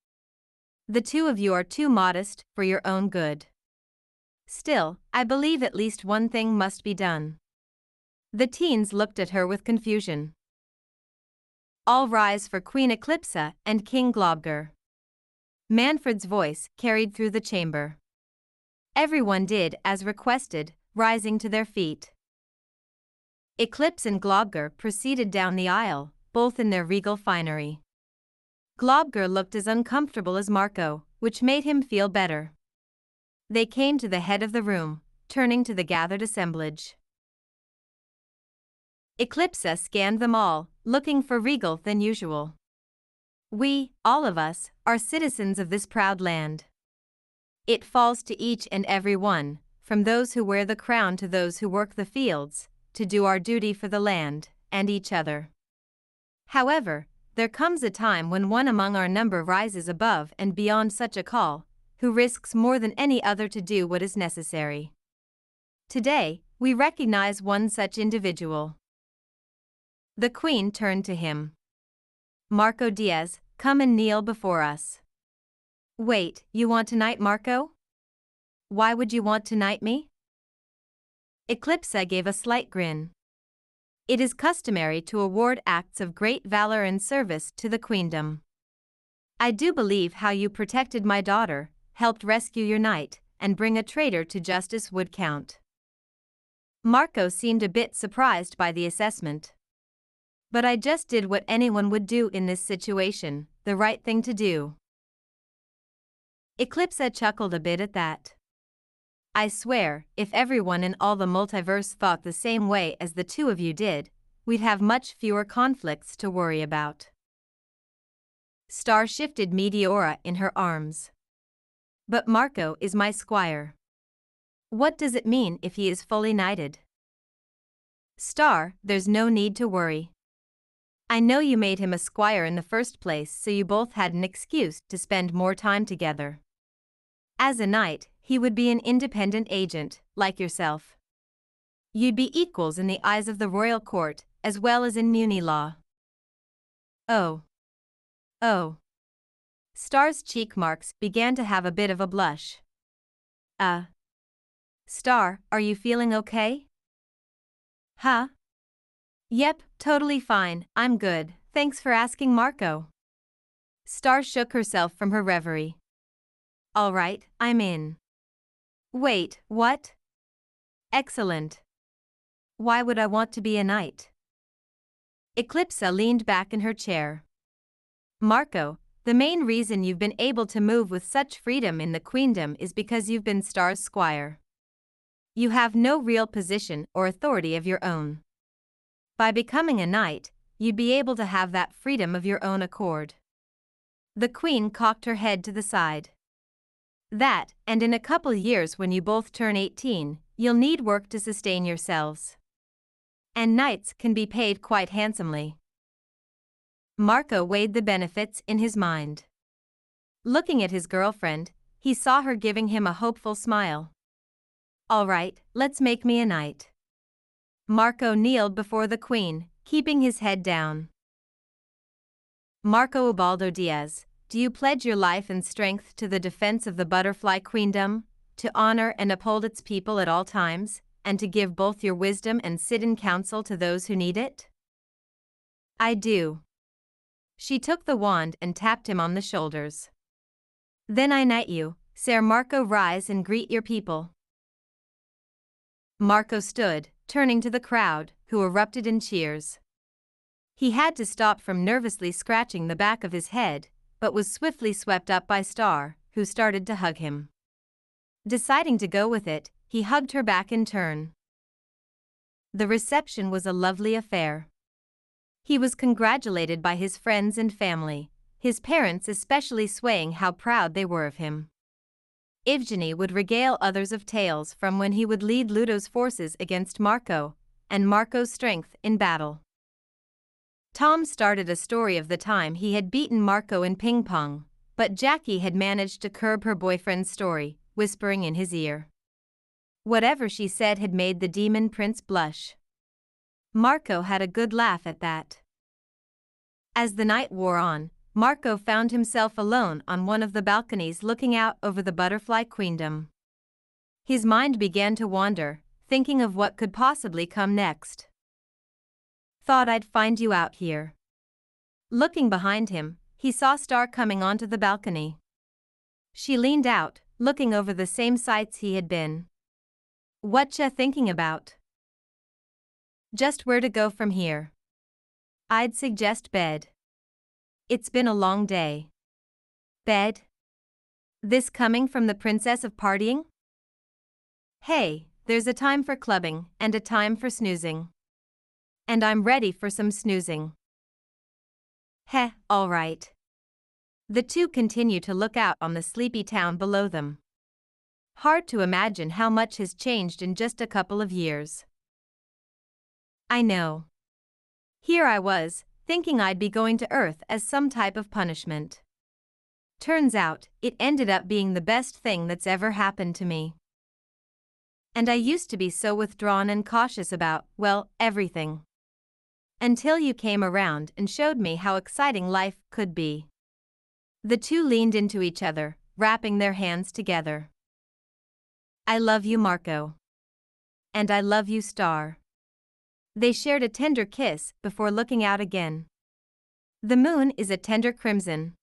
The two of you are too modest for your own good. Still, I believe at least one thing must be done. The teens looked at her with confusion. All rise for Queen Eclipsa and King Globgor. Manfred's voice carried through the chamber. Everyone did as requested, rising to their feet. Eclipsa and Globgor proceeded down the aisle, both in their regal finery. Globgor looked as uncomfortable as Marco, which made him feel better. They came to the head of the room, turning to the gathered assemblage. Eclipsa scanned them all, looking for regal than usual. We, all of us, are citizens of this proud land. It falls to each and every one, from those who wear the crown to those who work the fields, to do our duty for the land and each other. However, there comes a time when one among our number rises above and beyond such a call, who risks more than any other to do what is necessary. Today, we recognize one such individual. The Queen turned to him. Marco Diaz, come and kneel before us. Wait, you want to knight Marco? Why would you want to knight me? Eclipsa gave a slight grin. It is customary to award acts of great valor and service to the queendom. I do believe how you protected my daughter, helped rescue your knight, and bring a traitor to justice would count. Marco seemed a bit surprised by the assessment. But I just did what anyone would do in this situation, the right thing to do. Eclipsa chuckled a bit at that. I swear, if everyone in all the multiverse thought the same way as the two of you did, we'd have much fewer conflicts to worry about. Star shifted Meteora in her arms. But Marco is my squire. What does it mean if he is fully knighted? Star, there's no need to worry. I know you made him a squire in the first place so you both had an excuse to spend more time together. As a knight, he would be an independent agent, like yourself. You'd be equals in the eyes of the royal court, as well as in Mewni law. Oh. Oh. Star's cheek marks began to have a bit of a blush. Uh. Star, are you feeling okay? Huh? Yep, totally fine, I'm good, thanks for asking Marco. Star shook herself from her reverie. Alright, I'm in. Wait, what? Excellent. Why would I want to be a knight? Eclipsa leaned back in her chair. Marco, the main reason you've been able to move with such freedom in the queendom is because you've been Star's squire. You have no real position or authority of your own. By becoming a knight, you'd be able to have that freedom of your own accord. The queen cocked her head to the side. That, and in a couple years when you both turn 18, you'll need work to sustain yourselves. And knights can be paid quite handsomely. Marco weighed the benefits in his mind. Looking at his girlfriend, he saw her giving him a hopeful smile. All right, let's make me a knight. Marco kneeled before the queen, keeping his head down. Marco Ubaldo Diaz, do you pledge your life and strength to the defense of the butterfly queendom, to honor and uphold its people at all times, and to give both your wisdom and sit in counsel to those who need it? I do. She took the wand and tapped him on the shoulders. Then I knight you, Ser Marco rise and greet your people. Marco stood, turning to the crowd, who erupted in cheers. He had to stop from nervously scratching the back of his head, but was swiftly swept up by Star, who started to hug him. Deciding to go with it, he hugged her back in turn. The reception was a lovely affair. He was congratulated by his friends and family, his parents especially swaying how proud they were of him. Evgeny would regale others of tales from when he would lead Ludo's forces against Marco, and Marco's strength in battle. Tom started a story of the time he had beaten Marco in ping pong, but Jackie had managed to curb her boyfriend's story, whispering in his ear. Whatever she said had made the demon prince blush. Marco had a good laugh at that. As the night wore on, Marco found himself alone on one of the balconies looking out over the butterfly queendom. His mind began to wander, thinking of what could possibly come next. Thought I'd find you out here. Looking behind him, he saw Star coming onto the balcony. She leaned out, looking over the same sights he had been. Whatcha thinking about? Just where to go from here. I'd suggest bed. It's been a long day. Bed? This coming from the princess of partying? Hey, there's a time for clubbing and a time for snoozing. And I'm ready for some snoozing. Heh, all right. The two continue to look out on the sleepy town below them. Hard to imagine how much has changed in just a couple of years. I know. Here I was, thinking I'd be going to Earth as some type of punishment. Turns out, it ended up being the best thing that's ever happened to me. And I used to be so withdrawn and cautious about, well, everything. Until you came around and showed me how exciting life could be. The two leaned into each other, wrapping their hands together. I love you, Marco. And I love you, Star. They shared a tender kiss before looking out again. The moon is a tender crimson,